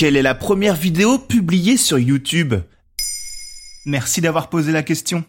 Quelle est la première vidéo publiée sur YouTube? Merci d'avoir posé la question.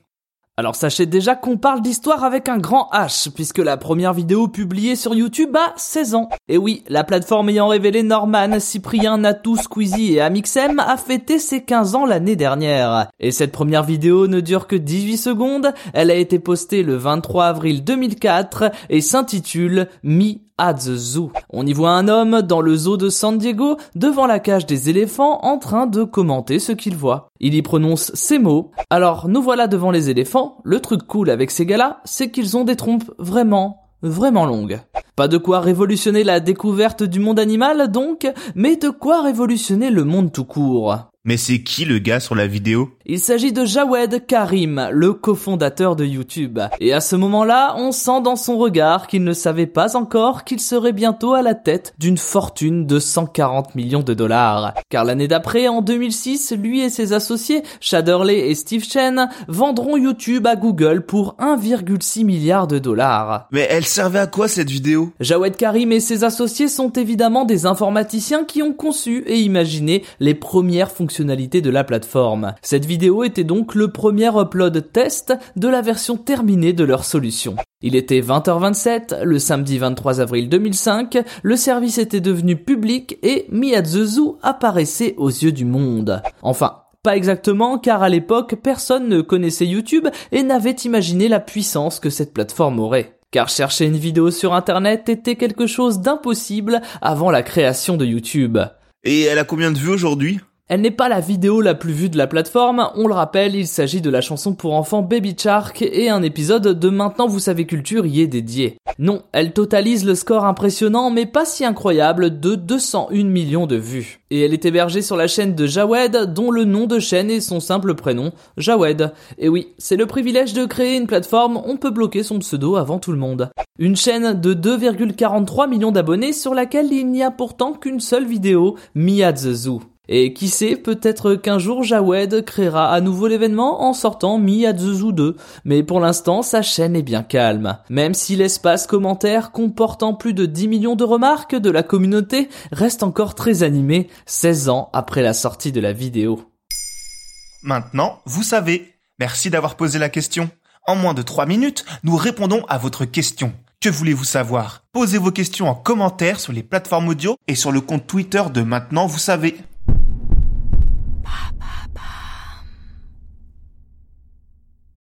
Alors sachez déjà qu'on parle d'histoire avec un grand H, puisque la première vidéo publiée sur YouTube a 16 ans. Et oui, la plateforme ayant révélé Norman, Cyprien, Natou, Squeezie et Amixem a fêté ses 15 ans l'année dernière. Et cette première vidéo ne dure que 18 secondes, elle a été postée le 23 avril 2004 et s'intitule Mi at the Zoo. On y voit un homme dans le zoo de San Diego devant la cage des éléphants en train de commenter ce qu'il voit. Il y prononce ces mots. Alors nous voilà devant les éléphants. Le truc cool avec ces gars-là, c'est qu'ils ont des trompes vraiment vraiment longues. Pas de quoi révolutionner la découverte du monde animal donc, mais de quoi révolutionner le monde tout court. Mais c'est qui le gars sur la vidéo? Il s'agit de Jawed Karim, le cofondateur de YouTube. Et à ce moment-là, on sent dans son regard qu'il ne savait pas encore qu'il serait bientôt à la tête d'une fortune de 140 millions de dollars. Car l'année d'après, en 2006, lui et ses associés, Shaderley et Steve Chen, vendront YouTube à Google pour 1,6 milliard de dollars. Mais elle servait à quoi cette vidéo? Jawed Karim et ses associés sont évidemment des informaticiens qui ont conçu et imaginé les premières de la plateforme. Cette vidéo était donc le premier upload test de la version terminée de leur solution. Il était 20h27, le samedi 23 avril 2005, le service était devenu public et Zoo apparaissait aux yeux du monde. Enfin, pas exactement, car à l'époque, personne ne connaissait YouTube et n'avait imaginé la puissance que cette plateforme aurait. Car chercher une vidéo sur Internet était quelque chose d'impossible avant la création de YouTube. Et elle a combien de vues aujourd'hui? Elle n'est pas la vidéo la plus vue de la plateforme, on le rappelle, il s'agit de la chanson pour enfants Baby Shark et un épisode de Maintenant vous savez culture y est dédié. Non, elle totalise le score impressionnant mais pas si incroyable de 201 millions de vues. Et elle est hébergée sur la chaîne de Jawed dont le nom de chaîne est son simple prénom, Jawed. Et oui, c'est le privilège de créer une plateforme, on peut bloquer son pseudo avant tout le monde. Une chaîne de 2,43 millions d'abonnés sur laquelle il n'y a pourtant qu'une seule vidéo, Mia. Et qui sait, peut-être qu'un jour Jawed créera à nouveau l'événement en sortant Mi Zoo 2. Mais pour l'instant, sa chaîne est bien calme. Même si l'espace commentaire comportant plus de 10 millions de remarques de la communauté reste encore très animé 16 ans après la sortie de la vidéo. Maintenant, vous savez. Merci d'avoir posé la question. En moins de 3 minutes, nous répondons à votre question. Que voulez-vous savoir? Posez vos questions en commentaire sur les plateformes audio et sur le compte Twitter de Maintenant, vous savez. Pop.